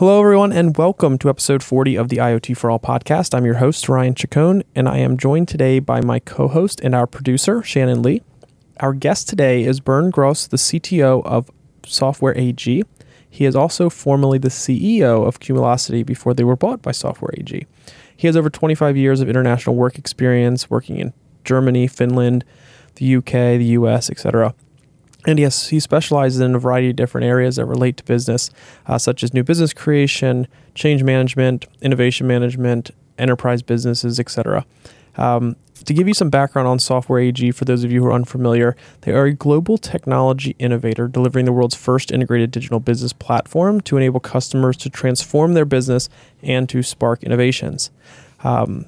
Hello, everyone, and welcome to episode 40 of the IoT for All podcast. I'm your host, Ryan Chacon, and I am joined today by my co host and our producer, Shannon Lee. Our guest today is Bernd Gross, the CTO of Software AG. He is also formerly the CEO of Cumulocity before they were bought by Software AG. He has over 25 years of international work experience working in Germany, Finland, the UK, the US, etc. And yes, he specializes in a variety of different areas that relate to business, uh, such as new business creation, change management, innovation management, enterprise businesses, etc. Um, to give you some background on Software AG, for those of you who are unfamiliar, they are a global technology innovator delivering the world's first integrated digital business platform to enable customers to transform their business and to spark innovations. Um,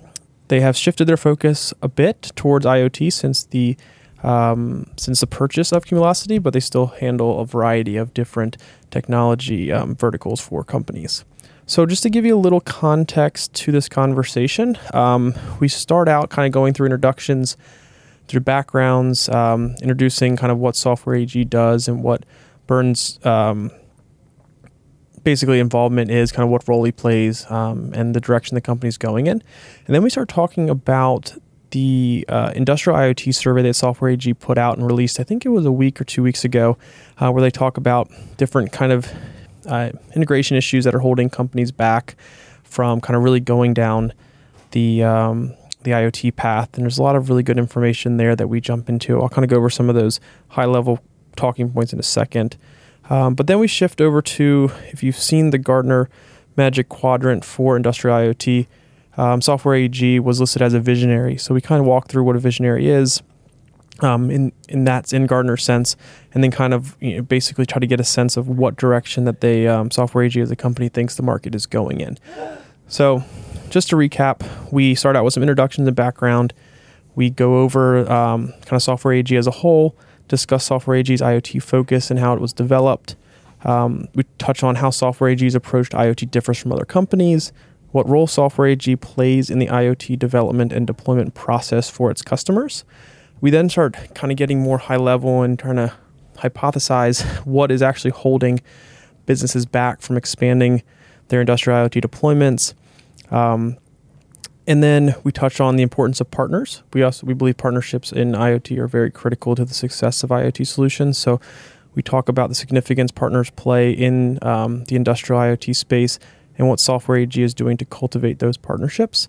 they have shifted their focus a bit towards IoT since the um, since the purchase of Cumulocity, but they still handle a variety of different technology um, verticals for companies. So, just to give you a little context to this conversation, um, we start out kind of going through introductions, through backgrounds, um, introducing kind of what Software AG does and what Bernd's um, basically involvement is, kind of what role he plays, um, and the direction the company's going in. And then we start talking about the uh, industrial IoT survey that Software AG put out and released. I think it was a week or two weeks ago, uh, where they talk about different kind of uh, integration issues that are holding companies back from kind of really going down the um, the IoT path. And there's a lot of really good information there that we jump into. I'll kind of go over some of those high level talking points in a second. Um, but then we shift over to if you've seen the Gartner Magic Quadrant for industrial IoT um, Software AG was listed as a visionary. So we kind of walk through what a visionary is. Um, in in that's in Gartner's sense, and then kind of you know, basically try to get a sense of what direction that they um, Software AG as a company thinks the market is going in. So, just to recap, we start out with some introductions and background. We go over um, kind of Software AG as a whole, discuss Software AG's IoT focus and how it was developed. Um, we touch on how Software AG's approach to IoT differs from other companies what role Software AG plays in the IoT development and deployment process for its customers. We then start kind of getting more high level and trying to hypothesize what is actually holding businesses back from expanding their industrial IoT deployments. Um, and then we touch on the importance of partners. We also we believe partnerships in IoT are very critical to the success of IoT solutions. So we talk about the significance partners play in um, the industrial IoT space and what Software AG is doing to cultivate those partnerships.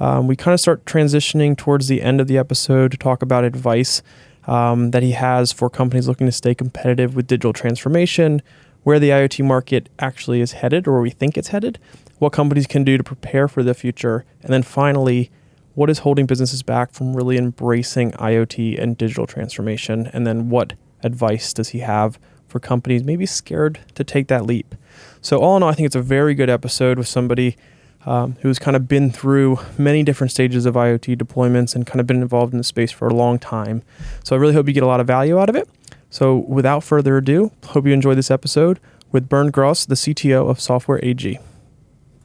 Um, we kind of start transitioning towards the end of the episode to talk about advice um, that he has for companies looking to stay competitive with digital transformation, where the IoT market actually is headed or we think it's headed, what companies can do to prepare for the future, and then finally, what is holding businesses back from really embracing IoT and digital transformation, and then what advice does he have for companies maybe scared to take that leap? So, all in all, I think it's a very good episode with somebody um, who's kind of been through many different stages of IoT deployments and kind of been involved in the space for a long time. So, I really hope you get a lot of value out of it. So, without further ado, hope you enjoy this episode with Bernd Gross, the CTO of Software AG.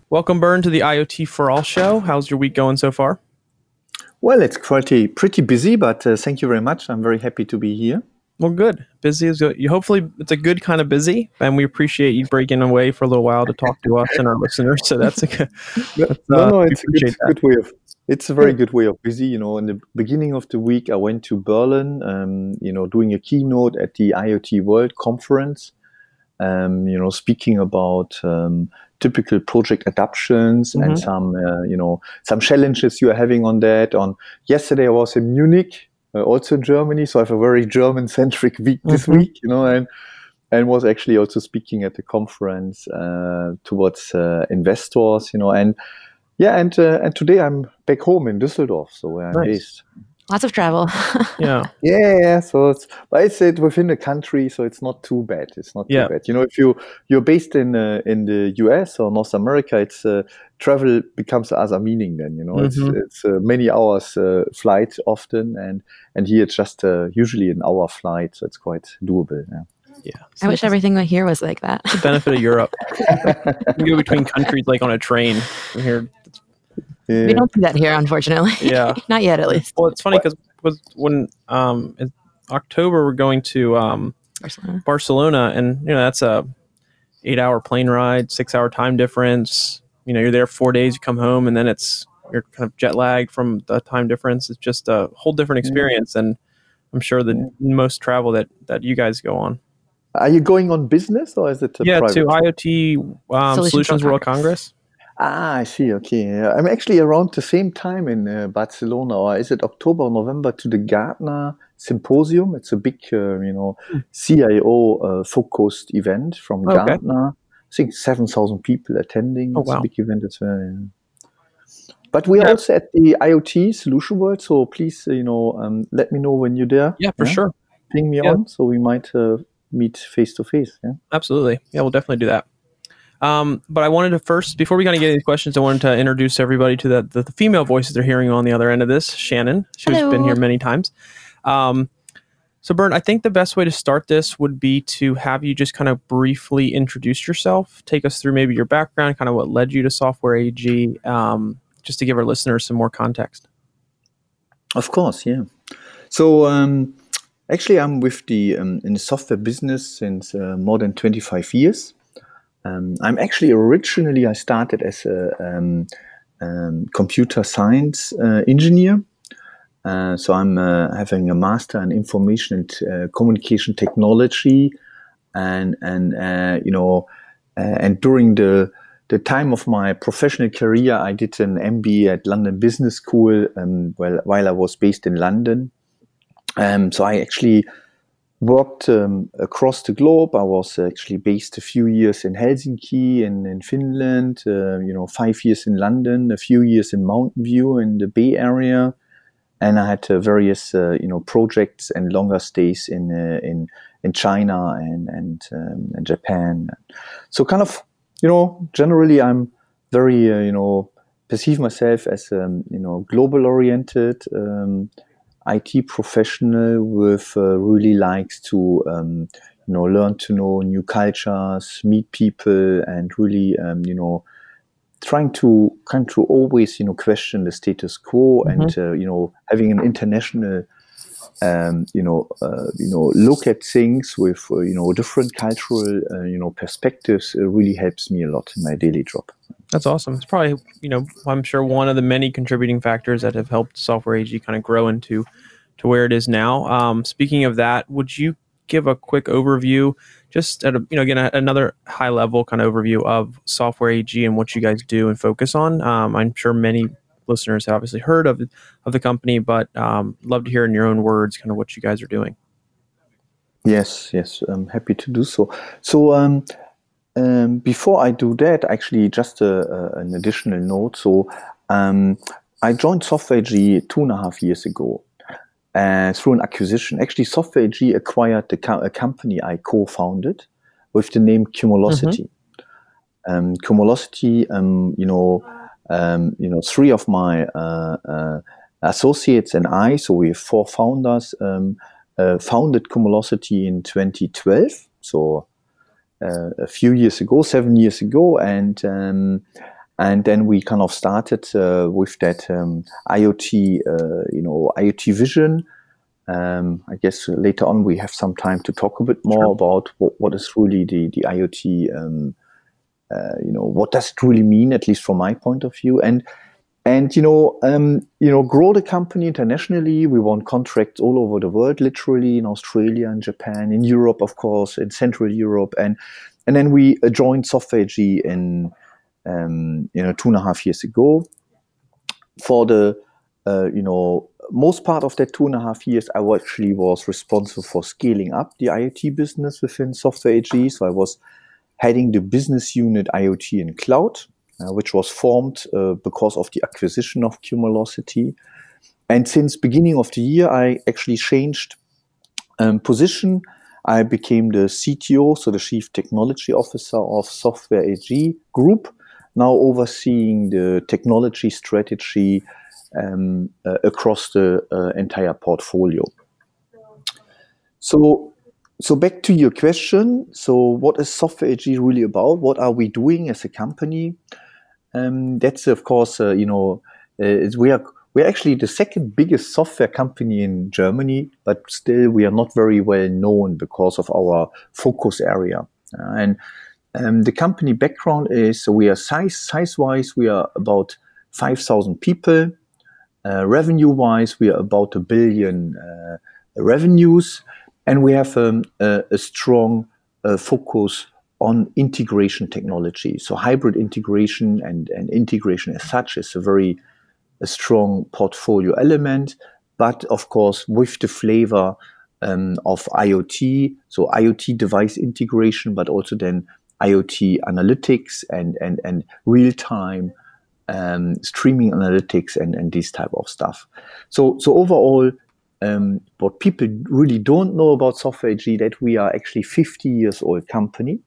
Welcome, Bernd, to the IoT for All show. How's your week going so far? Well, it's pretty pretty busy, but uh, thank you very much. I'm very happy to be here. Well, good. Busy is good. You hopefully it's a good kind of busy, and we appreciate you breaking away for a little while to talk to us and our listeners. So that's a good. That's, no, uh, no, it's a good, good, way of. It's a very good way of busy. You know, in the beginning of the week, I went to Berlin. Um, you know, doing a keynote at the IoT World Conference. Um, you know, speaking about um, typical project adoptions mm-hmm. and some, uh, you know, some challenges you are having on that. On yesterday, I was in Munich also in Germany. So I have a very German centric week this mm-hmm. week, you know, and and was actually also speaking at the conference uh, towards uh, investors, you know, and yeah, and uh, and today I'm back home in Düsseldorf, so where I'm based. Lots of travel. yeah. Yeah. So it's, but it's it within the country, so it's not too bad. It's not yeah. too bad. You know, if you you're based in uh, in the US or North America, it's uh, travel becomes other meaning. Then you know, mm-hmm. it's it's uh, many hours uh, flight often, and and here it's just uh, usually an hour flight, so it's quite doable. Yeah. Yeah. I wish everything here was like that. the benefit of Europe. you go between countries like on a train. Here, yeah. We don't do that here, unfortunately. Yeah, not yet, at least. Well, it's funny because when um, in October we're going to um, Barcelona. Barcelona, and you know that's a eight hour plane ride, six hour time difference. You know, you're there four days, you come home, and then it's you're kind of jet lagged from the time difference. It's just a whole different experience, and I'm sure the most travel that that you guys go on. Are you going on business or is it? yeah, private? to IoT um, Solutions, Solutions World Congress. Ah, I see. Okay, I'm actually around the same time in uh, Barcelona, or is it October or November, to the Gartner Symposium? It's a big, uh, you know, hmm. CIO uh, focused event from okay. Gartner. I think seven thousand people attending. Oh, it's wow. a big event as well. Yeah. But we are yeah. also at the IoT Solution World, so please, uh, you know, um, let me know when you're there. Yeah, for yeah? sure. Ping me yeah. on, so we might uh, meet face to face. Yeah, absolutely. Yeah, we'll definitely do that. Um, but I wanted to first, before we kind of get into questions, I wanted to introduce everybody to the, the, the, female voices they're hearing on the other end of this. Shannon, she's Hello. been here many times. Um, so, Bernd, I think the best way to start this would be to have you just kind of briefly introduce yourself, take us through maybe your background, kind of what led you to Software AG, um, just to give our listeners some more context. Of course, yeah. So, um, actually, I'm with the um, in the software business since uh, more than 25 years. Um, I'm actually originally I started as a um, um, computer science uh, engineer. Uh, so I'm uh, having a master in information and uh, communication technology, and and uh, you know, uh, and during the the time of my professional career, I did an MBA at London Business School um, while while I was based in London. Um, so I actually worked um, across the globe. I was actually based a few years in Helsinki in, in Finland, uh, you know, five years in London, a few years in Mountain View in the Bay Area. And I had uh, various, uh, you know, projects and longer stays in uh, in in China and and, um, and Japan. So kind of, you know, generally I'm very, uh, you know, perceive myself as, um, you know, global oriented. Um, IT professional with uh, really likes to um, you know learn to know new cultures, meet people, and really um, you know trying to kind to always you know question the status quo mm-hmm. and uh, you know having an international um, you know uh, you know look at things with uh, you know different cultural uh, you know perspectives really helps me a lot in my daily job. That's awesome. It's probably, you know, I'm sure one of the many contributing factors that have helped Software AG kind of grow into to where it is now. Um, speaking of that, would you give a quick overview, just at a, you know, again, a, another high level kind of overview of Software AG and what you guys do and focus on? Um, I'm sure many listeners have obviously heard of of the company, but um, love to hear in your own words kind of what you guys are doing. Yes, yes, I'm happy to do so. So um, um, before I do that, actually, just a, a, an additional note. So um, I joined Software two and a half years ago uh, through an acquisition. Actually, Software AG acquired the co- a company I co-founded with the name Cumulocity. Mm-hmm. Um, Cumulocity, um, you know, um, you know, three of my uh, uh, associates and I, so we have four founders, um, uh, founded Cumulocity in 2012. So uh, a few years ago, seven years ago, and um, and then we kind of started uh, with that um, IoT, uh, you know, IoT vision. Um, I guess later on we have some time to talk a bit more sure. about what, what is really the the IoT. Um, uh, you know, what does it really mean, at least from my point of view, and and you know, um, you know, grow the company internationally. We won contracts all over the world, literally in Australia in Japan, in Europe, of course, in Central Europe, and and then we uh, joined Software AG in um, you know two and a half years ago. For the uh, you know most part of that two and a half years, I actually was responsible for scaling up the IoT business within Software AG. So I was heading the business unit IoT and Cloud which was formed uh, because of the acquisition of Cumulocity. And since beginning of the year, I actually changed um, position. I became the CTO, so the Chief Technology Officer of Software AG Group, now overseeing the technology strategy um, uh, across the uh, entire portfolio. So so back to your question. So what is Software AG really about? What are we doing as a company? Um, that's of course, uh, you know, uh, we are we're actually the second biggest software company in Germany, but still we are not very well known because of our focus area. Uh, and Um, the company background is so we are size size wise we are about five thousand people. Uh, revenue wise, we are about a billion uh, revenues, and we have um, a, a, strong uh, focus on integration technology. So hybrid integration and, and integration as such is a very a strong portfolio element, but of course with the flavor um, of IoT, so IoT device integration, but also then IoT analytics and and and real time um, streaming analytics and and this type of stuff. So so overall. Um, what people really don't know about Software AG that we are actually 50 years old company.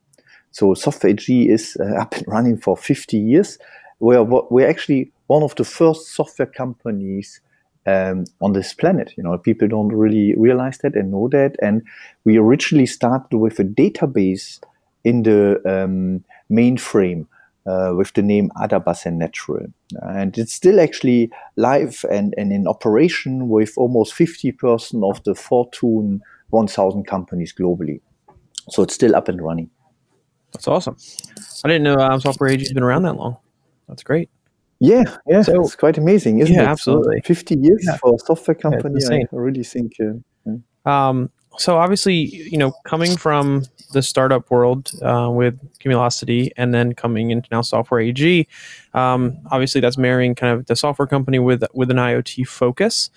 So Software AG is uh, up and running for 50 years. We're, we're actually one of the first software companies um, on this planet. You know, people don't really realize that and know that. And we originally started with a database in the um, mainframe uh, with the name Adabas and Natural. And it's still actually live and, and in operation with almost 50% of the Fortune 1000 companies globally. So it's still up and running. That's awesome. I didn't know um, Software AG has been around that long. That's great. Yeah, yeah, so, it's quite amazing, isn't yeah, it? absolutely. 50 years yeah. for a software company, yeah, I really think. Uh, yeah. Um, so obviously, you know, coming from the startup world uh, with Cumulocity and then coming into now Software AG, um, obviously that's marrying kind of the software company with with an IoT focus.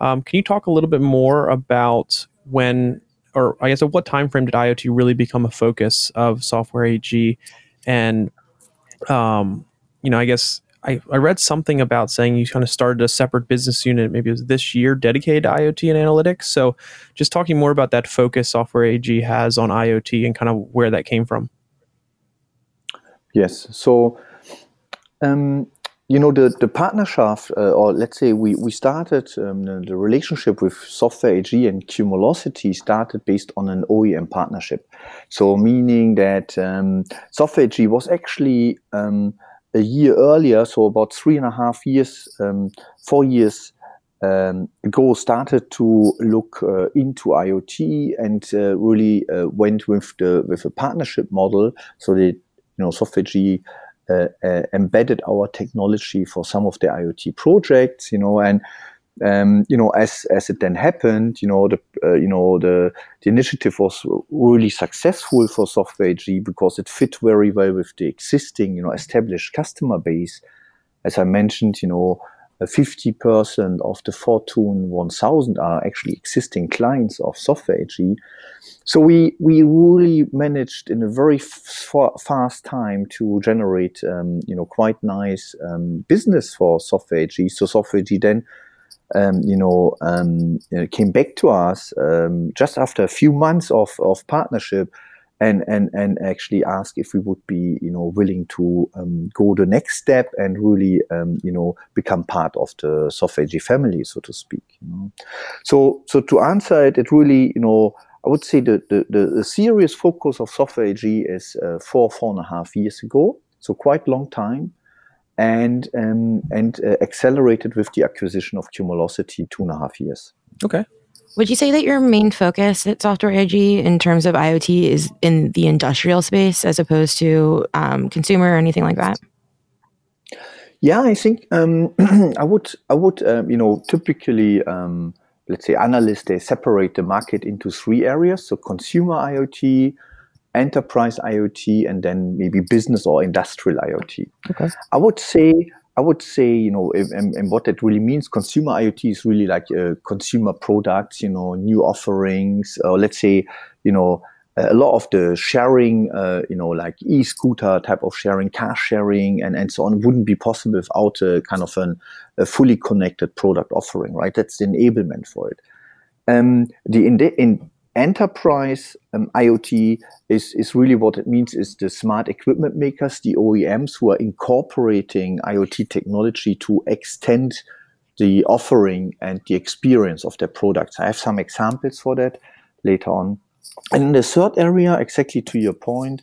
Um, can you talk a little bit more about when, or I guess at what time frame did IoT really become a focus of Software AG, and um, you know, I guess I, I read something about saying you kind of started a separate business unit, maybe it was this year, dedicated to IoT and analytics. So, just talking more about that focus Software AG has on IoT and kind of where that came from. Yes. So, um, you know, the, the partnership, uh, or let's say we, we started um, the, the, relationship with Software AG and Cumulocity started based on an OEM partnership. So, meaning that um, Software AG was actually um, a year earlier, so about three and a half years, um, four years um, ago, started to look uh, into IoT and uh, really uh, went with the with a partnership model. So that you know, Software AG uh, uh, embedded our technology for some of the IoT projects. You know, and um, you know, as as it then happened, you know, the uh, you know the the initiative was really successful for Software AG because it fit very well with the existing, you know, established customer base. As I mentioned, you know, fifty percent of the Fortune 1000 are actually existing clients of Software AG. So we we really managed in a very fast time to generate, um, you know, quite nice um, business for Software AG. So Software AG then um, you know, um, came back to us um, just after a few months of, of partnership and, and, and actually ask if we would be, you know, willing to um, go the next step and really, um, you know, become part of the Software AG family, so to speak. You know? So, so to answer it, it really, you know, I would say the, the, the, serious focus of Software AG is uh, four, four and a half years ago. So quite long time and um, and uh, accelerated with the acquisition of Cumulocity two and a half years. Okay. Would you say that your main focus at Software AG in terms of IoT is in the industrial space as opposed to um, consumer or anything like that? Yeah, I think um, I would. I would. Um, you know, typically, um, let's say analysts they separate the market into three areas: so consumer IoT, enterprise IoT and then maybe business or industrial IoT. Okay. I would say I would say, you know, if, and, and, what that really means, consumer IoT is really like uh, consumer products, you know, new offerings, or let's say, you know, a lot of the sharing, uh, you know, like e-scooter type of sharing, car sharing, and, and so on, wouldn't be possible without a kind of an, a fully connected product offering, right? That's the enablement for it. Um, the in, enterprise um, IoT is, is really what it means is the smart equipment makers, the OEMs who are incorporating IoT technology to extend the offering and the experience of their products. I have some examples for that later on. And in the third area, exactly to your point,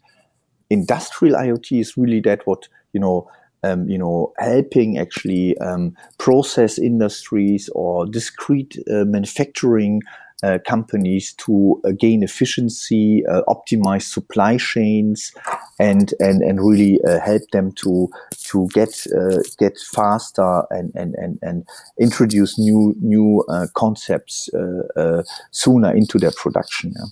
industrial IoT is really that what, you know, um, you know, helping actually um, process industries or discrete uh, manufacturing uh, companies to uh, gain efficiency, uh, optimize supply chains, and and and really uh, help them to to get uh, get faster and and and and introduce new new concepts sooner into their production. Yeah.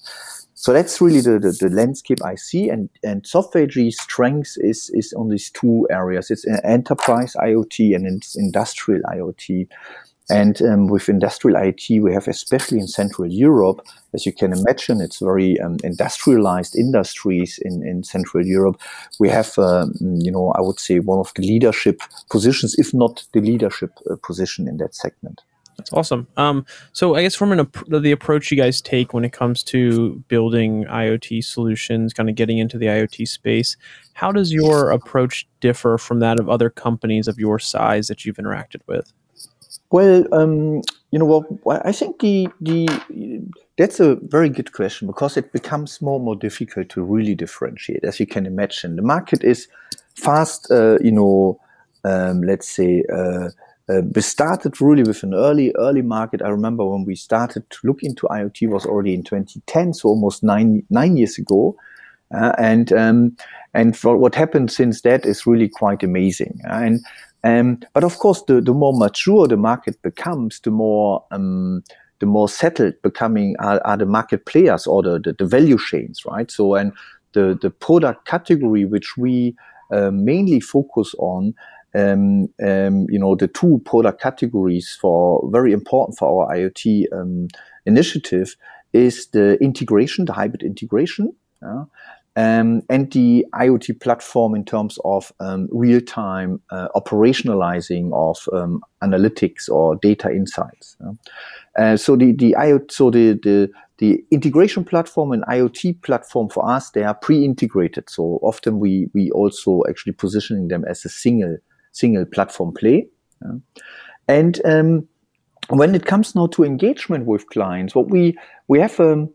So that's really the, the, the, landscape I see. And, and Software AG's strength is, is on these two areas. It's enterprise IoT and it's industrial IoT. And um, with industrial IoT, we have, especially in Central Europe, as you can imagine, it's very um, industrialized industries in, in Central Europe. We have, um, you know, I would say one of the leadership positions, if not the leadership uh, position in that segment. That's awesome. Um, so I guess from an the approach you guys take when it comes to building IoT solutions, kind of getting into the IoT space, how does your approach differ from that of other companies of your size that you've interacted with? Well, um, you know, well, I think the the that's a very good question because it becomes more and more difficult to really differentiate. As you can imagine, the market is fast. Uh, you know, um, let's say. Uh, uh, we started really with an early early market. I remember when we started to look into IoT was already in 2010, so almost nine nine years ago. Uh, and um, and what happened since that is really quite amazing. And um, but of course, the, the more mature the market becomes, the more um, the more settled becoming are, are the market players or the, the, the, value chains, right? So and the the product category which we uh, mainly focus on um, um, you know, the two product categories for very important for our IoT um, initiative is the integration, the hybrid integration, uh, um, and the IoT platform in terms of um, real-time uh, operationalizing of um, analytics or data insights. Uh, so the the IoT, so the the the integration platform and IoT platform for us, they are pre-integrated. So often we we also actually positioning them as a single single platform play. Yeah. And um, when it comes now to engagement with clients, what we we have um,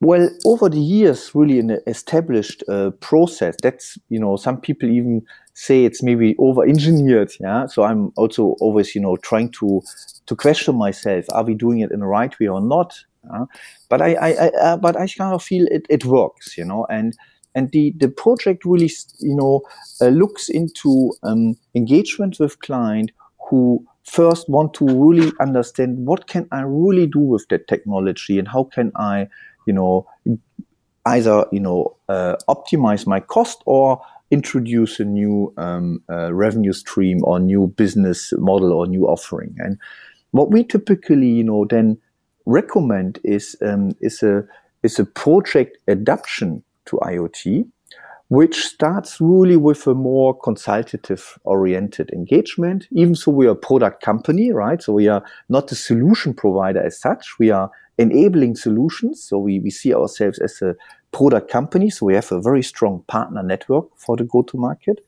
well over the years really an established uh, process. That's you know some people even say it's maybe over engineered. Yeah, so I'm also always you know trying to to question myself: Are we doing it in the right way or not? Uh, but I, I, I uh, but I kind of feel it, it works, you know, and and the, the project really, you know, uh, looks into um, engagement with client who first want to really understand what can I really do with that technology and how can I, you know, either, you know, uh, optimize my cost or introduce a new um, uh, revenue stream or new business model or new offering. And what we typically, you know, then recommend is um, is a is a project adoption to IoT, which starts really with a more consultative oriented engagement. Even so, we are a product company, right? So we are not a solution provider as such. We are enabling solutions. So we, we see ourselves as a product company. So we have a very strong partner network for the go to market.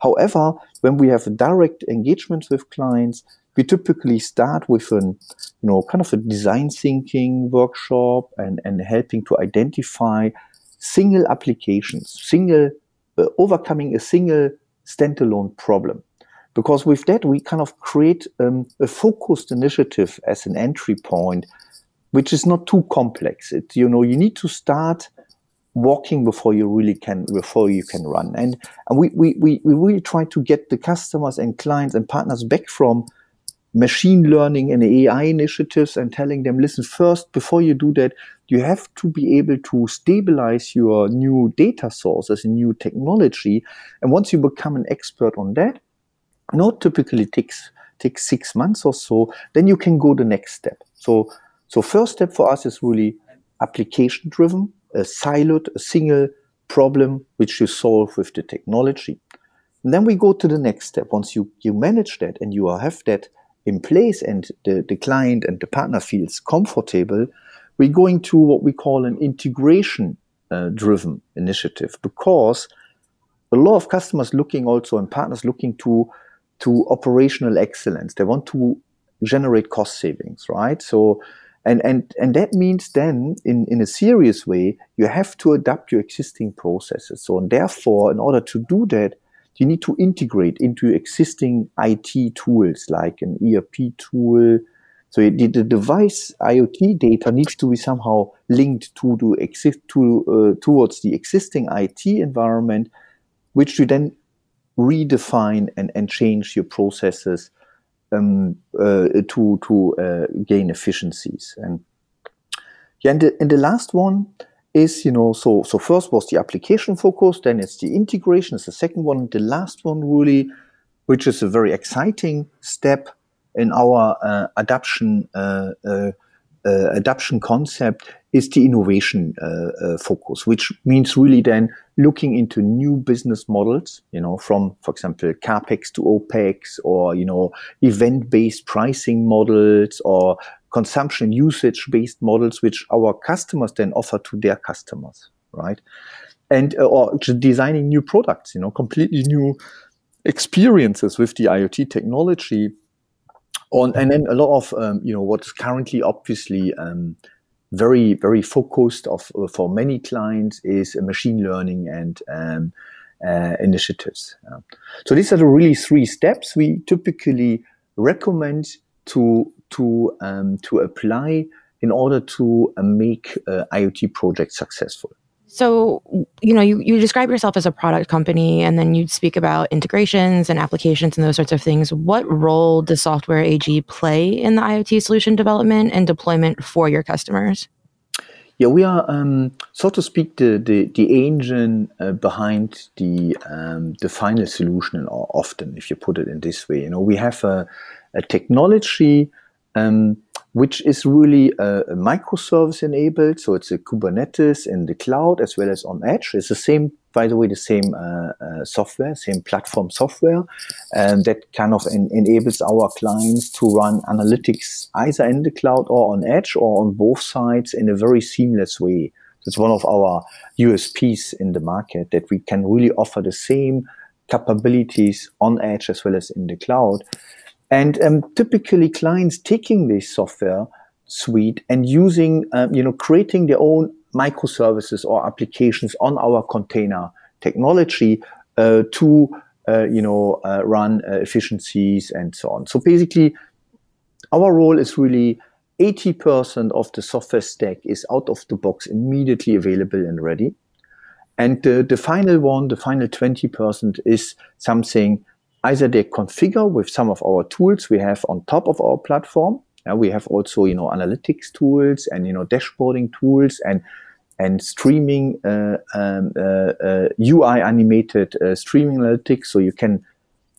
However, when we have direct engagements with clients, we typically start with an, you know, kind of a design thinking workshop and, and helping to identify single applications, single uh, overcoming a single standalone problem. Because with that, we kind of create um, a focused initiative as an entry point, which is not too complex. It, you know, you need to start walking before you really can before you can run and and we, we we we really try to get the customers and clients and partners back from machine learning and AI initiatives and telling them, listen, first, before you do that, you have to be able to stabilize your new data source as a new technology. And once you become an expert on that, not typically takes takes six months or so, then you can go the next step. So, so first step for us is really application driven, a siloed, a single problem which you solve with the technology. And then we go to the next step. Once you, you manage that and you have that in place and the, the client and the partner feels comfortable, we're going to what we call an integration uh, driven initiative because a lot of customers looking also and partners looking to to operational excellence. They want to generate cost savings, right? So and and and that means then in in a serious way you have to adapt your existing processes. So and therefore in order to do that you need to integrate into existing IT tools like an ERP tool, So the, device IoT data needs to be somehow linked to the exist to uh, towards the existing IT environment, which you then redefine and, and change your processes um, uh, to to uh, gain efficiencies. And yeah, and the, and the last one is you know so so first was the application focus, then it's the integration is the second one. The last one really, which is a very exciting step in our uh, adoption uh, uh, uh, adoption concept is the innovation focus, which means really then looking into new business models, you know, from, for example, CAPEX to OPEX or, you know, event-based pricing models or consumption usage-based models, which our customers then offer to their customers, right? And, uh, or designing new products, you know, completely new experiences with the IoT technology on, and then a lot of um, you know what's currently obviously um, very very focused of uh, for many clients is machine learning and um, uh, initiatives. Yeah. So these are the really three steps we typically recommend to to um, to apply in order to uh, make uh, IoT projects successful. So, you know, you, you describe yourself as a product company and then you speak about integrations and applications and those sorts of things. What role does Software AG play in the IoT solution development and deployment for your customers? Yeah, we are, um, so to speak, the the, the engine uh, behind the um, the final solution. Often, if you put it in this way, you know, we have a, a technology um, which is really a, a, microservice enabled. So it's a Kubernetes in the cloud as well as on edge. It's the same, by the way, the same uh, uh, software, same platform software, and that kind of en enables our clients to run analytics either in the cloud or on edge or on both sides in a very seamless way. It's one of our USPs in the market that we can really offer the same capabilities on edge as well as in the cloud. And um, typically clients taking this software suite and using, um, you know, creating their own microservices or applications on our container technology uh, to, uh, you know, uh, run uh, efficiencies and so on. So basically, our role is really 80% of the software stack is out of the box, immediately available and ready. And the, the final one, the final 20% is something either they configure with some of our tools we have on top of our platform. We have also, you know, analytics tools and, you know, dashboarding tools and, and streaming, uh, um, uh, UI uh, animated uh, streaming analytics. So you can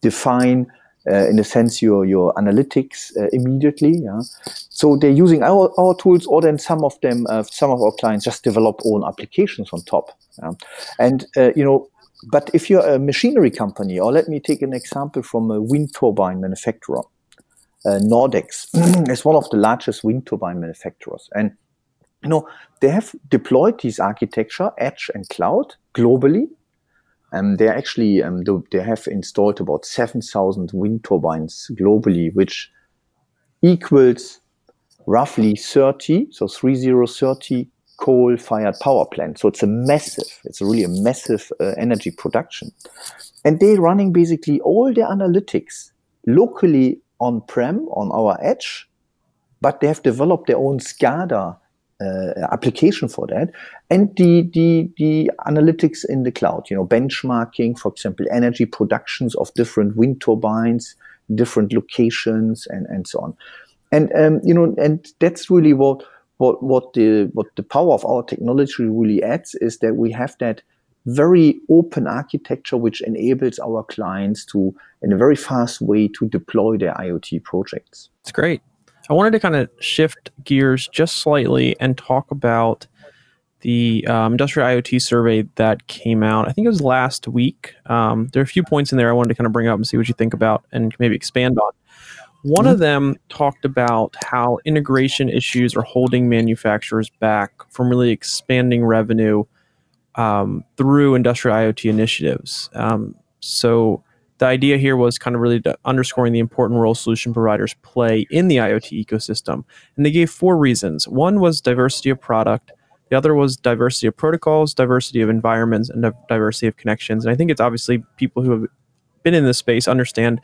define, uh, in a sense, your, your analytics immediately. Yeah. So they're using our, our tools or then some of them, some of our clients just develop own applications on top. Yeah. And, you know, but if you're a machinery company, or let me take an example from a wind turbine manufacturer, uh, Nordex is one of the largest wind turbine manufacturers, and you know they have deployed this architecture, edge and cloud, globally. And they actually um, they have installed about seven thousand wind turbines globally, which equals roughly 30, so 3030 coal-fired power plant. So it's a massive, it's really a massive uh, energy production. And they're running basically all their analytics locally on-prem on our edge, but they have developed their own SCADA uh, application for that, and the, the the analytics in the cloud. You know, benchmarking, for example, energy productions of different wind turbines, different locations, and and so on. And um, you know, and that's really what what what the what the power of our technology really adds is that we have that very open architecture which enables our clients to in a very fast way to deploy their IoT projects. It's great. I wanted to kind of shift gears just slightly and talk about the um, industrial IoT survey that came out. I think it was last week. Um, there are a few points in there I wanted to kind of bring up and see what you think about and maybe expand on. One mm-hmm. of them talked about how integration issues are holding manufacturers back from really expanding revenue um, through industrial IoT initiatives. Um, so the idea here was kind of really underscoring the important role solution providers play in the IoT ecosystem. And they gave four reasons. One was diversity of product. The other was diversity of protocols, diversity of environments, and diversity of connections. And I think it's obviously people who have been in this space understand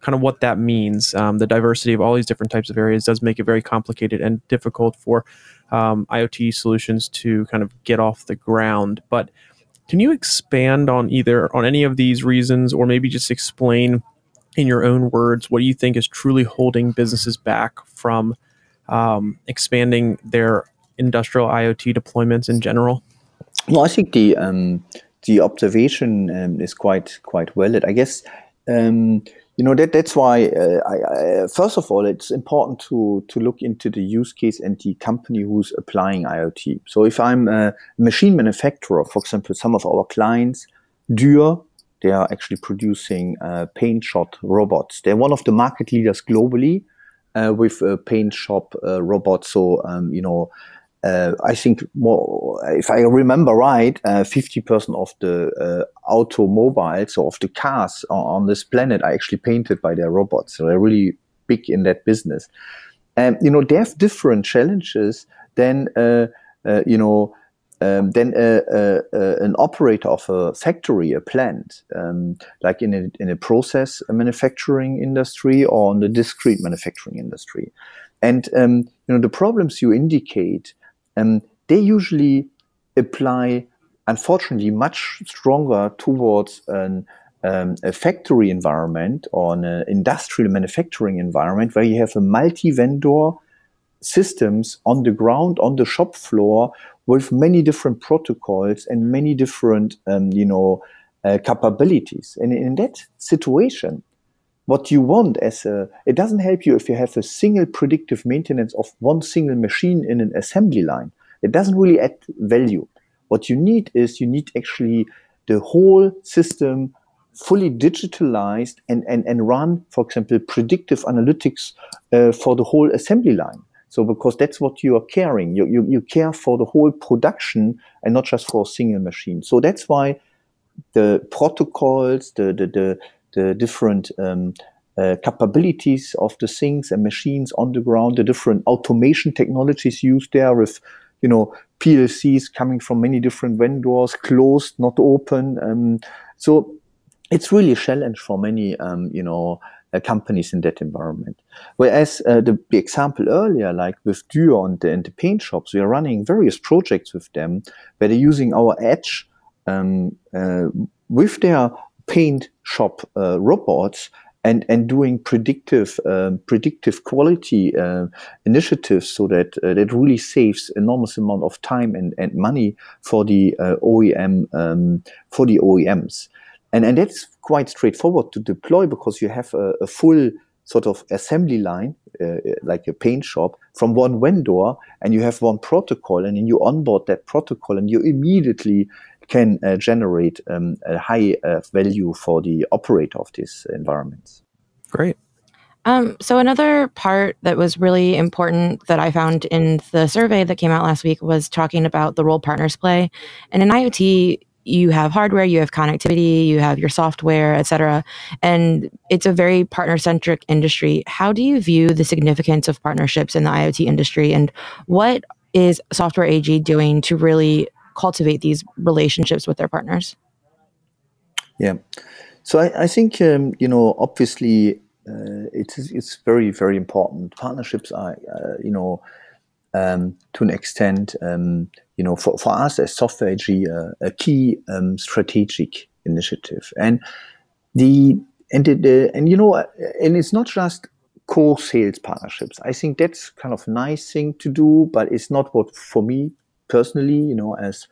kind of what that means. Um, the diversity of all these different types of areas does make it very complicated and difficult for um, IoT solutions to kind of get off the ground. But can you expand on either on any of these reasons, or maybe just explain in your own words what you think is truly holding businesses back from um, expanding their industrial IoT deployments in general? Well, I think the um, the observation um, is quite quite valid. I guess um, you know that that's why uh, I, I, first of all it's important to to look into the use case and the company who's applying IoT. So if I'm a machine manufacturer, for example, some of our clients, Dürr, they are actually producing uh, paint shop robots. They're one of the market leaders globally uh, with uh, paint shop uh, robots. So um, you know uh, I think more, if I remember right, uh, 50% of the uh, automobiles or of the cars on this planet are actually painted by their robots. So they're really big in that business. And, you know, they have different challenges than, uh, uh, you know, um, than an operator of a factory, a plant, um, like in a, in a process manufacturing industry or in the discrete manufacturing industry. And um, you know the problems you indicate um, they usually apply, unfortunately, much stronger towards an, um, a factory environment or an uh, industrial manufacturing environment where you have a multi-vendor systems on the ground, on the shop floor, with many different protocols and many different, um, you know, uh, capabilities. And in that situation, what you want as a, it doesn't help you if you have a single predictive maintenance of one single machine in an assembly line. It doesn't really add value. What you need is you need actually the whole system fully digitalized and, and, and run, for example, predictive analytics uh, for the whole assembly line. So because that's what you are caring. You, you, you care for the whole production and not just for a single machine. So that's why the protocols, the, the, the, the different um, uh, capabilities of the things and machines on the ground, the different automation technologies used there with, you know, PLCs coming from many different vendors, closed, not open. Um, so it's really a challenge for many, um, you know, uh, companies in that environment. Whereas uh, the, the, example earlier, like with Dürr and the, and the, paint shops, we are running various projects with them where they're using our edge um, uh, with their paint shop uh, robots and and doing predictive um, predictive quality uh, initiatives so that uh, that really saves enormous amount of time and, and money for the uh, OEM um, for the OEMs and and that's quite straightforward to deploy because you have a, a full sort of assembly line uh, like a paint shop from one vendor and you have one protocol and then you onboard that protocol and you immediately can uh, generate um, a high uh, value for the operator of these environments. Great. Um, so another part that was really important that I found in the survey that came out last week was talking about the role partners play. And in IoT, you have hardware, you have connectivity, you have your software, et cetera. And it's a very partner centric industry. How do you view the significance of partnerships in the IoT industry? And what is Software AG doing to really cultivate these relationships with their partners? Yeah. So I, I think, um, you know, obviously uh, it's, it's very, very important. Partnerships are, uh, you know, um, to an extent, um, you know, for, for us as Software AG, uh, a key um, strategic initiative. And the, and the, and you know, and it's not just core sales partnerships. I think that's kind of nice thing to do, but it's not what for me personally, you know, as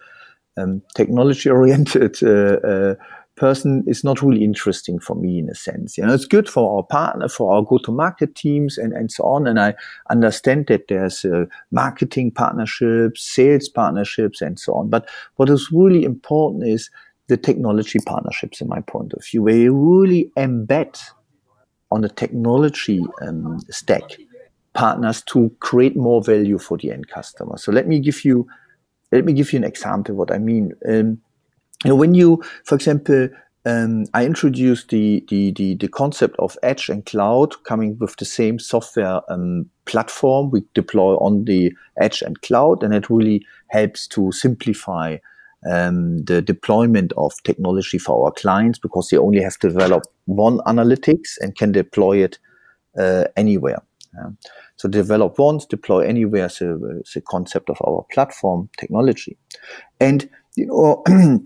um, technology oriented uh, uh, person is not really interesting for me in a sense. You know, it's good for our partner, for our go-to-market teams, and and so on. And I understand that there's uh, marketing partnerships, sales partnerships, and so on. But what is really important is the technology partnerships, in my point of view, where you really embed on the technology um, stack partners to create more value for the end customer. So let me give you let me give you an example what I mean. Um, you know, when you, for example, um, I introduced the, the, the, the, concept of edge and cloud coming with the same software um, platform we deploy on the edge and cloud, and it really helps to simplify um, the deployment of technology for our clients because they only have to develop one analytics and can deploy it uh, anywhere. So develop once, deploy anywhere is the concept of our platform technology. And, you know,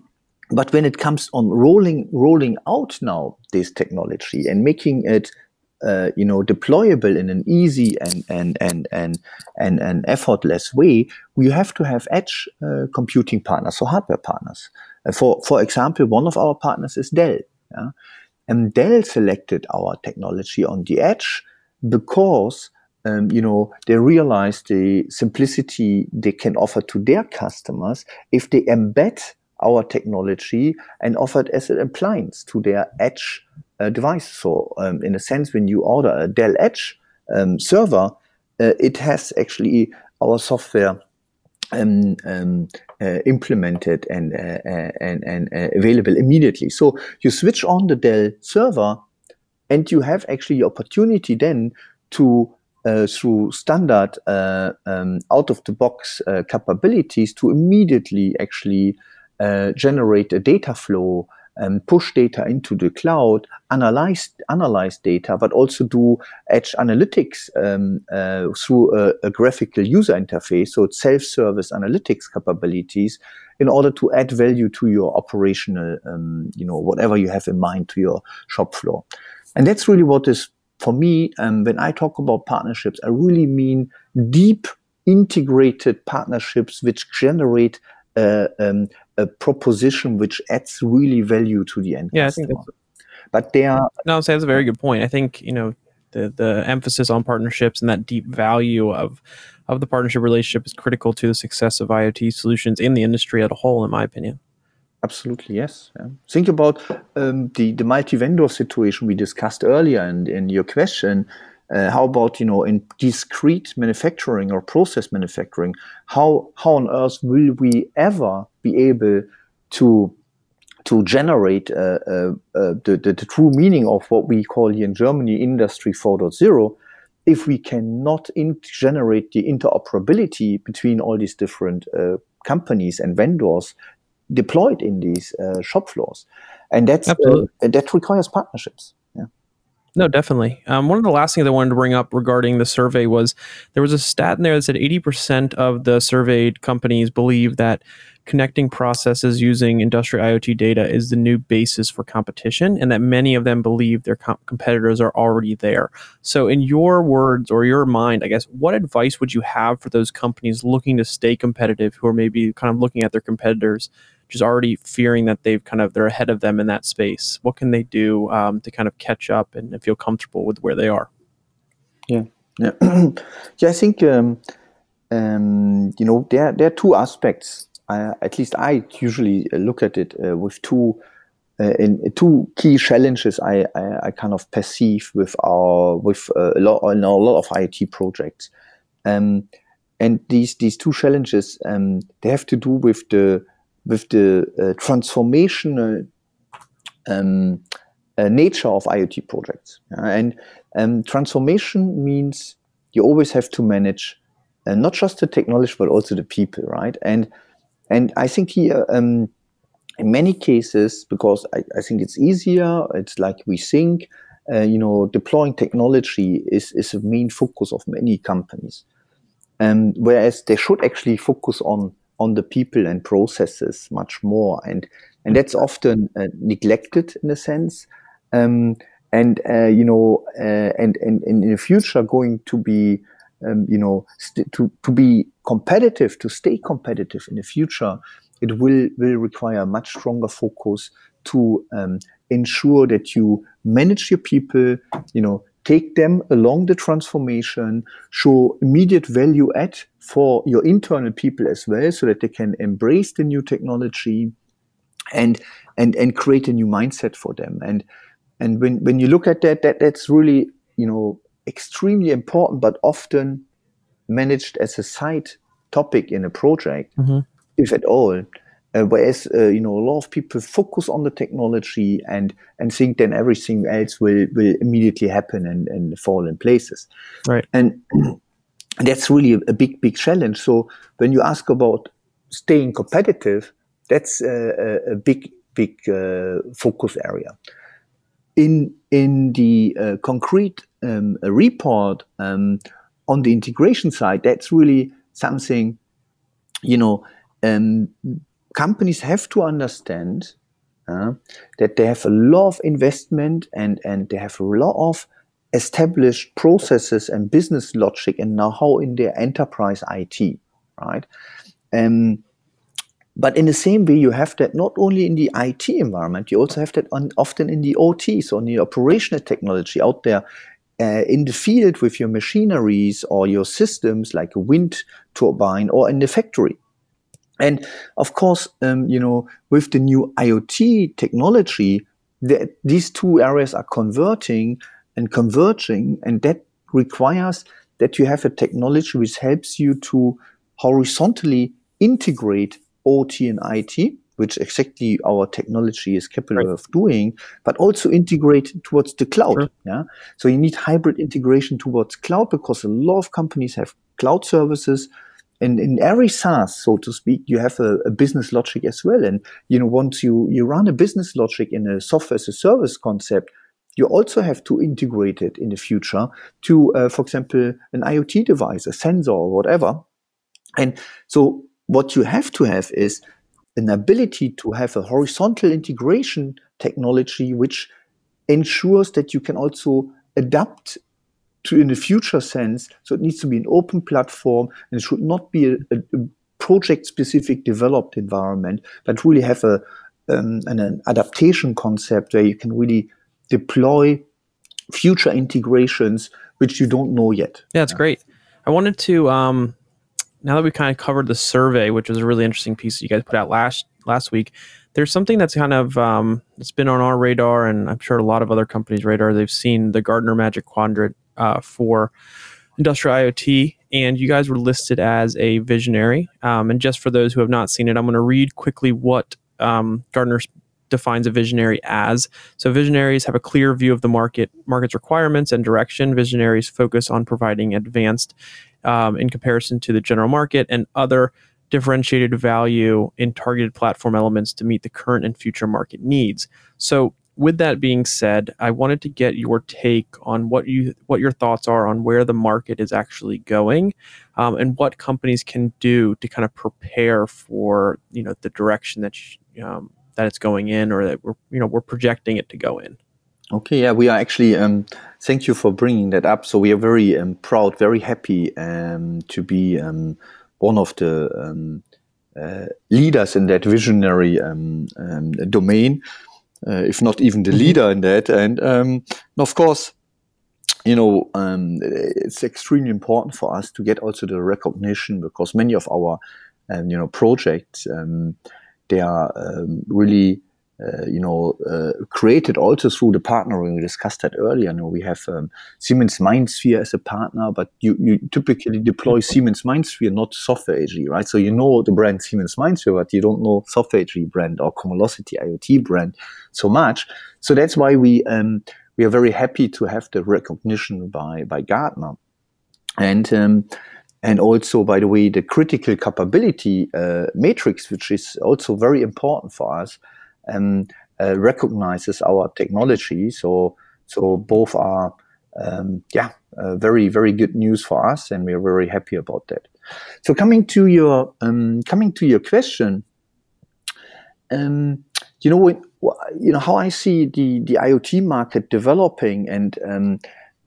but when it comes on rolling rolling out now this technology and making it uh, you know deployable in an easy and and and and and, and effortless way, we have to have edge uh, computing partners, so hardware partners. Uh, for for example, one of our partners is Dell. Yeah? And Dell selected our technology on the edge because um, you know they realize the simplicity they can offer to their customers if they embed our technology and offer it as an appliance to their edge uh, device. So, um, in a sense, when you order a Dell Edge um, server, uh, it has actually our software um, um, uh, implemented and uh, uh, and, and uh, available immediately. So you switch on the Dell server, and you have actually the opportunity then to through standard um, out of the box capabilities to immediately actually generate a data flow um, push data into the cloud, analyze analyze data, but also do edge analytics um, uh, through a, a, graphical user interface, so self-service analytics capabilities, in order to add value to your operational, um, you know, whatever you have in mind to your shop floor. And that's really what is for me. Um, when I talk about partnerships, I really mean deep integrated partnerships which generate uh, um, a proposition which adds really value to the end yeah, customer. I think but they are no, that's a very good point. I think you know the the emphasis on partnerships and that deep value of of the partnership relationship is critical to the success of IoT solutions in the industry as a whole, in my opinion. Absolutely, yes. Yeah. Think about um, the the multi vendor situation we discussed earlier, and in your question, uh, how about you know in discrete manufacturing or process manufacturing? How how on earth will we ever be able to to generate uh, uh, uh the, the, the true meaning of what we call here in Germany Industry 4.0 if we cannot in- generate the interoperability between all these different uh, companies and vendors deployed in these uh, shop floors, and that's that requires partnerships. No, definitely. Um, one of the last things I wanted to bring up regarding the survey was there was a stat in there that said 80% of the surveyed companies believe that connecting processes using industrial IoT data is the new basis for competition, and that many of them believe their com- competitors are already there. So, in your words or your mind, I guess, what advice would you have for those companies looking to stay competitive who are maybe kind of looking at their competitors just already fearing that they've kind of they're ahead of them in that space. What can they do um, to kind of catch up and feel comfortable with where they are? Yeah, yeah, yeah. I think um, um, you know there there are two aspects. At least I usually look at it uh, with two. Uh, in two key challenges I, I, I, kind of perceive with our with uh, a lot a lot of IoT projects, um, and these these two challenges um, they have to do with the with the uh, transformational um, uh, nature of IoT projects. and um, transformation means you always have to manage uh, not just the technology but also the people, right? And and I think here. Um, in many cases, because I, I, think it's easier, it's like we think, uh, you know, deploying technology is, is a main focus of many companies. Um, whereas they should actually focus on on the people and processes much more, and and that's often uh, neglected in a sense. Um, and uh, you know, uh, and, and, and in the future, going to be, um, you know, st- to to be competitive, to stay competitive in the future, it will will require much stronger focus to um, ensure that you manage your people, you know, take them along the transformation, show immediate value add for your internal people as well, so that they can embrace the new technology and and and create a new mindset for them. And and when when you look at that, that that's really you know extremely important, but often managed as a side topic in a project, mm-hmm. if at all. Uh, whereas uh, you know a lot of people focus on the technology and and think then everything else will will immediately happen and, and fall in places. Right. And that's really a, a big big challenge. So when you ask about staying competitive, that's a, a big, big uh, focus area. In in the uh, concrete um, report um, on the integration side, that's really something, you know, um, companies have to understand uh, that they have a lot of investment and and they have a lot of established processes and business logic and know-how in their enterprise IT, right? Um, but in the same way, you have that not only in the IT environment, you also have that on, often in the OT, so in the operational technology out there uh, in the field with your machineries or your systems like a wind turbine or in the factory. And of course, um, you know, with the new IoT technology, the, these two areas are converting and converging, and that requires that you have a technology which helps you to horizontally integrate OT and IT, which exactly our technology is capable right. of doing, but also integrate towards the cloud. Sure. Yeah. So you need hybrid integration towards cloud because a lot of companies have cloud services. And in every SaaS, so to speak, you have a, a, business logic as well. And you know, once you, you run a business logic in a software as a service concept, you also have to integrate it in the future to, uh, for example, an IoT device, a sensor or whatever. And so what you have to have is an ability to have a horizontal integration technology which ensures that you can also adapt to in the future sense. So it needs to be an open platform and it should not be a, a project specific developed environment, but really have a um, an, an adaptation concept where you can really deploy future integrations which you don't know yet. Yeah, that's great. I wanted to um, now that we kind of covered the survey, which was a really interesting piece that you guys put out last last week, there's something that's kind of um, it's been on our radar, and I'm sure a lot of other companies' radar. They've seen the Gartner Magic Quadrant uh, for industrial IoT, and you guys were listed as a visionary. Um, and just for those who have not seen it, I'm going to read quickly what um, Gartner defines a visionary as. So visionaries have a clear view of the market, market's requirements and direction. Visionaries focus on providing advanced um, in comparison to the general market and other differentiated value in targeted platform elements to meet the current and future market needs. So with that being said, I wanted to get your take on what you what your thoughts are on where the market is actually going, um, and what companies can do to kind of prepare for you know the direction that um, that it's going in, or that we're you know we're projecting it to go in. Okay, yeah, we are actually. Um, thank you for bringing that up. So we are very um, proud, very happy um, to be um, one of the uh, leaders in that visionary domain, Uh, if not even the mm-hmm. leader in that. And, um, and of course, you know, um, it's extremely important for us to get also the recognition because many of our, um, you know, projects they are really uh, you know, uh, created also through the partnering. We discussed that earlier. You know, we have um, Siemens MindSphere as a partner, but you, you typically deploy Siemens MindSphere, not Software AG, right? So you know the brand Siemens MindSphere, but you don't know Software AG brand or Cumulocity IoT brand so much. So that's why we um, we are very happy to have the recognition by by Gartner, and um, and also, by the way, the critical capability uh, matrix, which is also very important for us um, uh, recognizes our technology. So so both are um, yeah uh, very very good news for us, and we are very happy about that. So coming to your um, coming to your question, um, you know you know how I see the the IoT market developing, and um,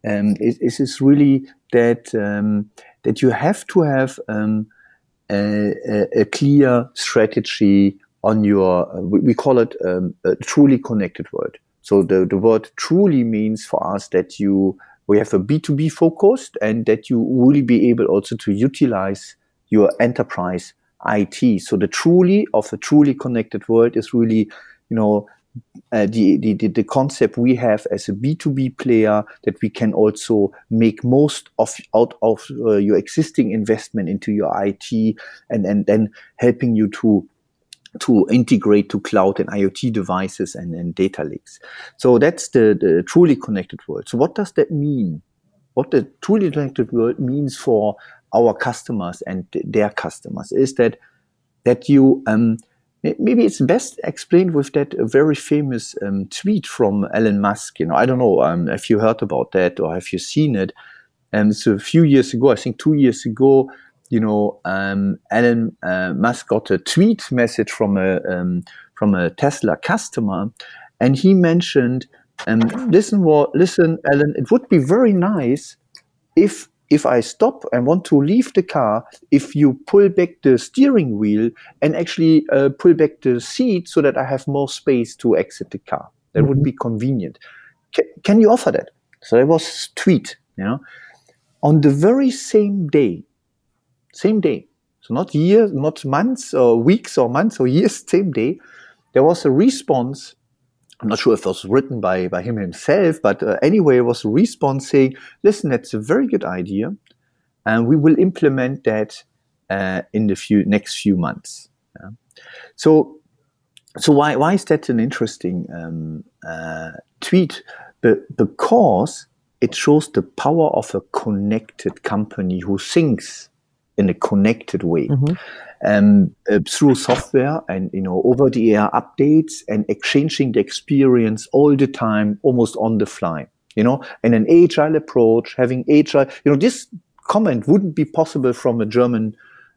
um, is, is, really that um, that you have to have um, a, a, clear strategy on your, uh, we call it um, a truly connected world. So the, the word truly means for us that you, we have a B2B focused and that you will be able also to utilize your enterprise IT. So the truly of a truly connected world is really, you know, uh, the, the, the concept we have as a B2B player that we can also make most of out of uh, your existing investment into your IT and, and then helping you to to integrate to cloud and IoT devices and, and data lakes. So that's the, the truly connected world. So what does that mean? What the truly connected world means for our customers and their customers is that that you um, maybe it's best explained with that very famous um, tweet from Elon Musk. You know, I don't know um, if you heard about that or have you seen it. And so a few years ago, I think two years ago, you know, um, Elon uh, Musk got a tweet message from a um, from a Tesla customer, and he mentioned, um, "Listen, what, listen, Elon, it would be very nice if if I stop and want to leave the car, if you pull back the steering wheel and actually uh, pull back the seat so that I have more space to exit the car. That mm-hmm. would be convenient. C- can you offer that? So that was tweet, you know. On the very same day, same day, so not years, not months or weeks or months or years, same day, there was a response I'm not sure if it was written by, by him himself, but uh, anyway, it was a response saying, listen, that's a very good idea, and we will implement that uh, in the few next few months. Yeah. So, so why, why is that an interesting um, uh, tweet? because it shows the power of a connected company who thinks in a connected way. Mm-hmm um, uh, through software and you know over the air updates and exchanging the experience all the time, almost on the fly. You know, and an agile approach, having agile. You know, this comment wouldn't be possible from a German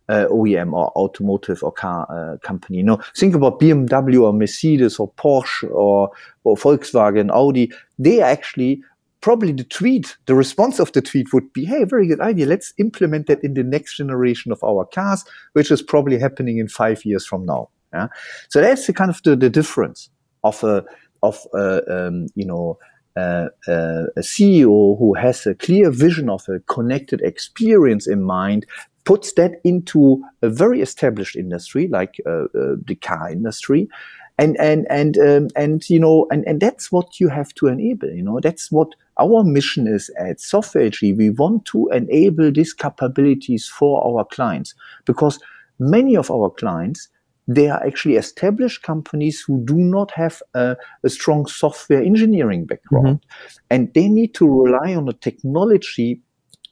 uh, OEM or automotive or car uh, company. You know, think about BMW or Mercedes or Porsche or, or Volkswagen, Audi. They actually probably the tweet, the response of the tweet would be, hey, very good idea. Let's implement that in the next generation of our cars, which is probably happening in five years from now. Yeah? So that's the kind of the, the difference of a, of a, um, you know, uh, uh, a CEO who has a clear vision of a connected experience in mind puts that into a very established industry like uh, uh the car industry and and and um, and you know and and that's what you have to enable you know that's what our mission is at Software AG. We want to enable these capabilities for our clients because many of our clients they are actually established companies who do not have a, a strong software engineering background mm-hmm. and they need to rely on the technology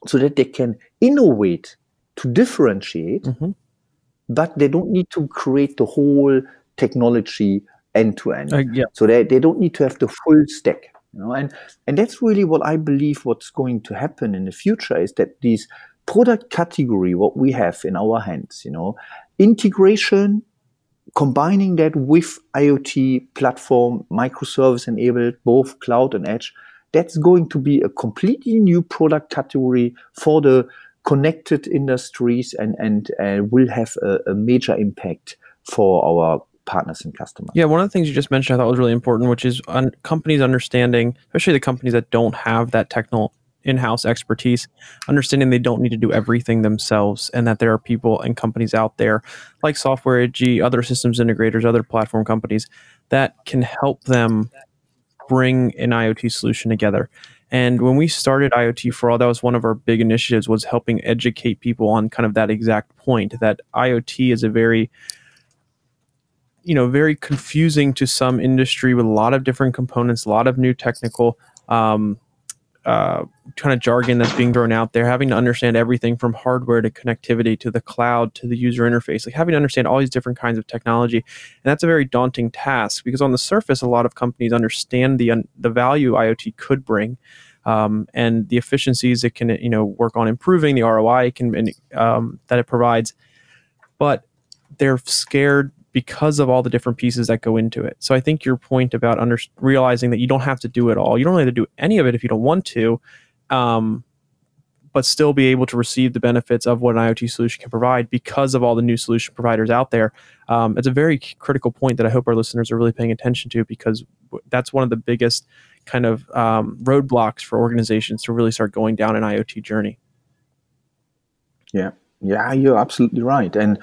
so that they can innovate to differentiate mm-hmm. but they don't need to create the whole technology end to end. So they, they don't need to have the full stack. You know, and and that's really what I believe what's going to happen in the future is that these product category, what we have in our hands, you know, integration, combining that with IoT platform, microservice enabled, both cloud and edge, that's going to be a completely new product category for the connected industries and and uh, will have a, a major impact for our partners and customers. Yeah, one of the things you just mentioned I thought was really important, which is un- companies understanding, especially the companies that don't have that technical in-house expertise, understanding they don't need to do everything themselves, and that there are people and companies out there like Software AG, other systems integrators, other platform companies that can help them bring an IoT solution together. And when we started IoT for all, that was one of our big initiatives was helping educate people on kind of that exact point that IoT is a very you know very confusing to some industry with a lot of different components, a lot of new technical um, uh, kind of jargon that's being thrown out there. Having to understand everything from hardware to connectivity to the cloud to the user interface, like having to understand all these different kinds of technology, and that's a very daunting task because on the surface, a lot of companies understand the the value IoT could bring. Um, and the efficiencies it can you know work on improving the ROI can um, that it provides, but they're scared because of all the different pieces that go into it. So I think your point about under, realizing that you don't have to do it all, you don't have to do any of it if you don't want to, um, but still be able to receive the benefits of what an IoT solution can provide because of all the new solution providers out there. Um, it's a very critical point that I hope our listeners are really paying attention to because that's one of the biggest kind of um, roadblocks for organizations to really start going down an IoT journey. Yeah, yeah, you're absolutely right, and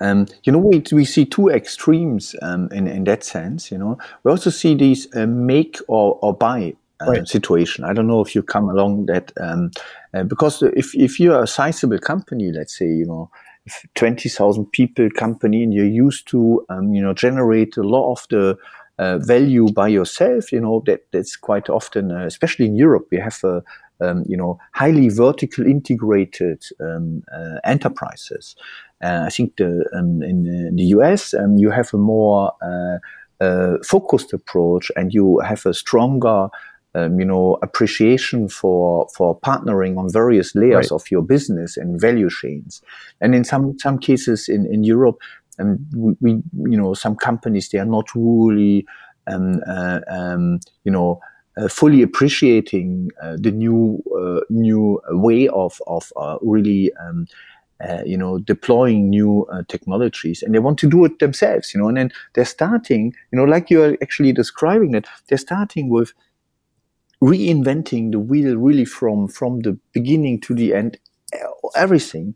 um, you know, we, we see two extremes um, in, in that sense. You know, we also see these uh, make or, or buy uh, right. situation. I don't know if you come along that um, uh, because if if you're a sizable company, let's say you know. Twenty thousand people company, and you're used to, um, you know, generate a lot of the uh, value by yourself. You know that that's quite often, uh, especially in Europe, we have a, um, you know, highly vertical integrated um, uh, enterprises. Uh, I think the, um, in, in, the US, um, you have a more uh, uh, focused approach and you have a stronger um, you know, appreciation for for partnering on various layers right. of your business and value chains. And in some some cases in in Europe, um, we, we you know some companies they are not really um, uh, um, you know. Uh, fully appreciating uh, the new uh, new way of of really um, uh, you know, deploying new uh, technologies and they want to do it themselves, you know, and then they're starting, you know, like you're actually describing it, they're starting with reinventing the wheel really from, from the beginning to the end, everything.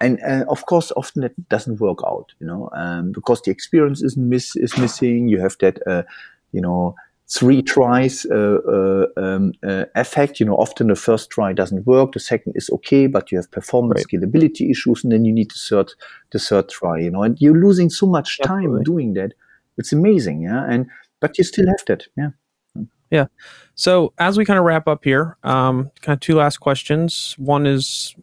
And uh, of course, often it doesn't work out, you know, um, because the experience is miss is missing. You have that, you know, three tries uh, uh, um, uh, effect. You know, often the first try doesn't work, the second is okay, but you have performance right. scalability issues, and then you need the third the third try. You know, and you're losing so much time doing that. It's amazing, yeah. And but you still have that, yeah. Yeah. So as we kind of wrap up here, um, kind of two last questions. One is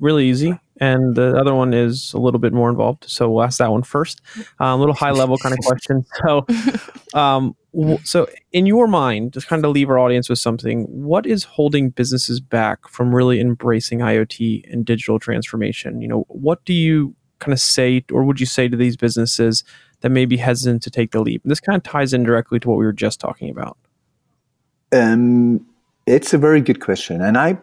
really easy, and the other one is a little bit more involved. So we'll ask that one first. Uh, a little high level kind of question. So, um, so in your mind, just kind of leave our audience with something. What is holding businesses back from really embracing IoT and digital transformation? You know, what do you kind of say, or would you say to these businesses that may be hesitant to take the leap? And this kind of ties in directly to what we were just talking about. Um, it's a very good question, and I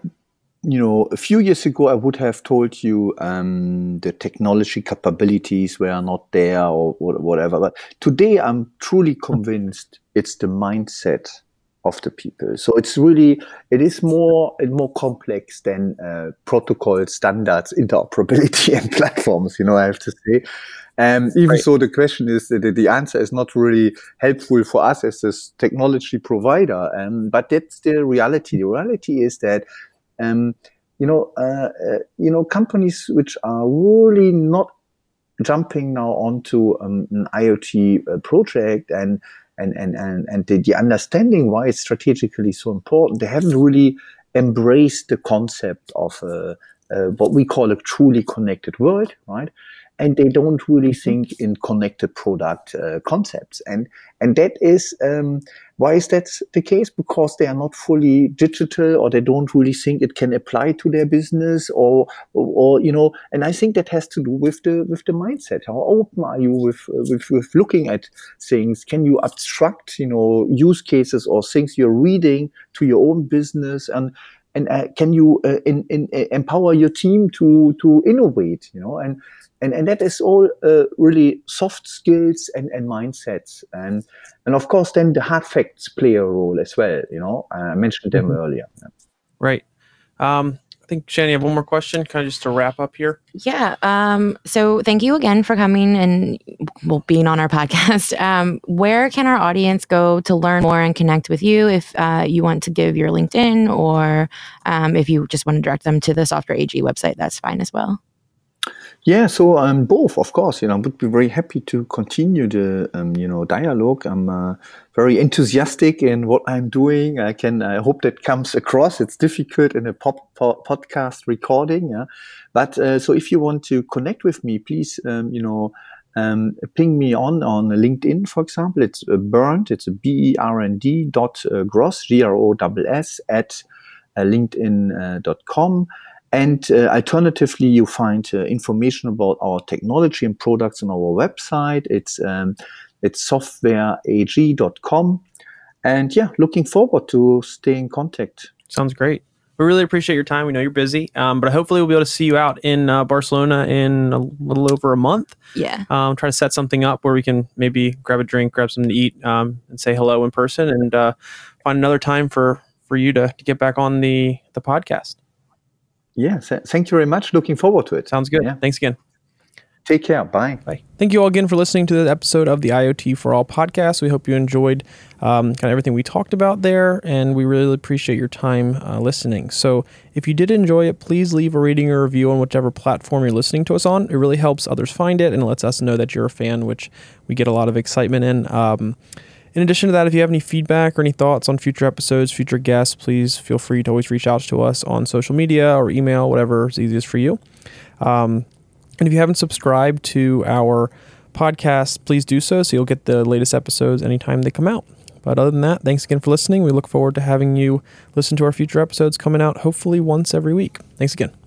you know, a few years ago, I would have told you um, the technology capabilities were not there or whatever. But today, I'm truly convinced it's the mindset of the people. So it's really, it is more and more complex than uh, protocol standards, interoperability, and platforms. You know, I have to say. Um, even right. so, the question is the, the answer is not really helpful for us as a technology provider. Um, but that's the reality. The reality is that um, you know, uh, uh, you know, companies which are really not jumping now onto um, an IoT uh, project and and and and, and the, the, understanding why it's strategically so important, they haven't really embraced the concept of uh, uh, what we call a truly connected world, right? and they don't really mm-hmm. think in connected product uh, concepts. And and that is um, why is that the case? Because they are not fully digital, or they don't really think it can apply to their business, or, or, you know. And I think that has to do with the with the mindset. How open are you with with, with looking at things? Can you abstract, you know, use cases or things you're reading to your own business and and uh, can you uh, in, in, uh, empower your team to to innovate you know? And and and that is all uh, really soft skills and, and mindsets. And and of course then the hard facts play a role as well you know? I mentioned them mm-hmm. earlier. Right. Um, think Shannon, you have one more question, kind of just to wrap up here. Yeah. Um, so thank you again for coming and well being on our podcast. Um, where can our audience go to learn more and connect with you? If uh, you want to give your LinkedIn, or um, if you just want to direct them to the Software AG website, that's fine as well. Yeah, so um, both, of course. You know, I would be very happy to continue the um, you know dialogue. I'm uh, very enthusiastic in what I'm doing. I can. I hope that comes across. It's difficult in a pop, pop podcast recording. Yeah, but uh, so if you want to connect with me, please, um, you know. Um, ping me on on LinkedIn, for example. It's uh, Bernd. It's B E R N D dot uh, Gross G R O S S at uh, LinkedIn.com. Uh, and uh, alternatively, you find uh, information about our technology and products on our website. It's um, it's softwareag.com. And yeah, looking forward to stay in contact. Sounds great. We really appreciate your time. We know you're busy, um, but hopefully we'll be able to see you out in uh, Barcelona in a little over a month. Yeah. Um, try to set something up where we can maybe grab a drink, grab something to eat, um, and say hello in person, and uh, find another time for for you to, to get back on the the podcast. Yeah, thank you very much. Looking forward to it. Sounds good. Yeah. Thanks again. Take care. Bye. Bye. Thank you all again for listening to the episode of the IoT for All podcast. We hope you enjoyed um, kind of everything we talked about there, and we really appreciate your time uh, listening. So, if you did enjoy it, please leave a rating or review on whichever platform you're listening to us on. It really helps others find it and lets us know that you're a fan, which we get a lot of excitement in. Um, In addition to that, if you have any feedback or any thoughts on future episodes, future guests, please feel free to always reach out to us on social media or email, whatever is easiest for you. Um, and if you haven't subscribed to our podcast, please do so so you'll get the latest episodes anytime they come out. But other than that, thanks again for listening. We look forward to having you listen to our future episodes coming out hopefully once every week. Thanks again.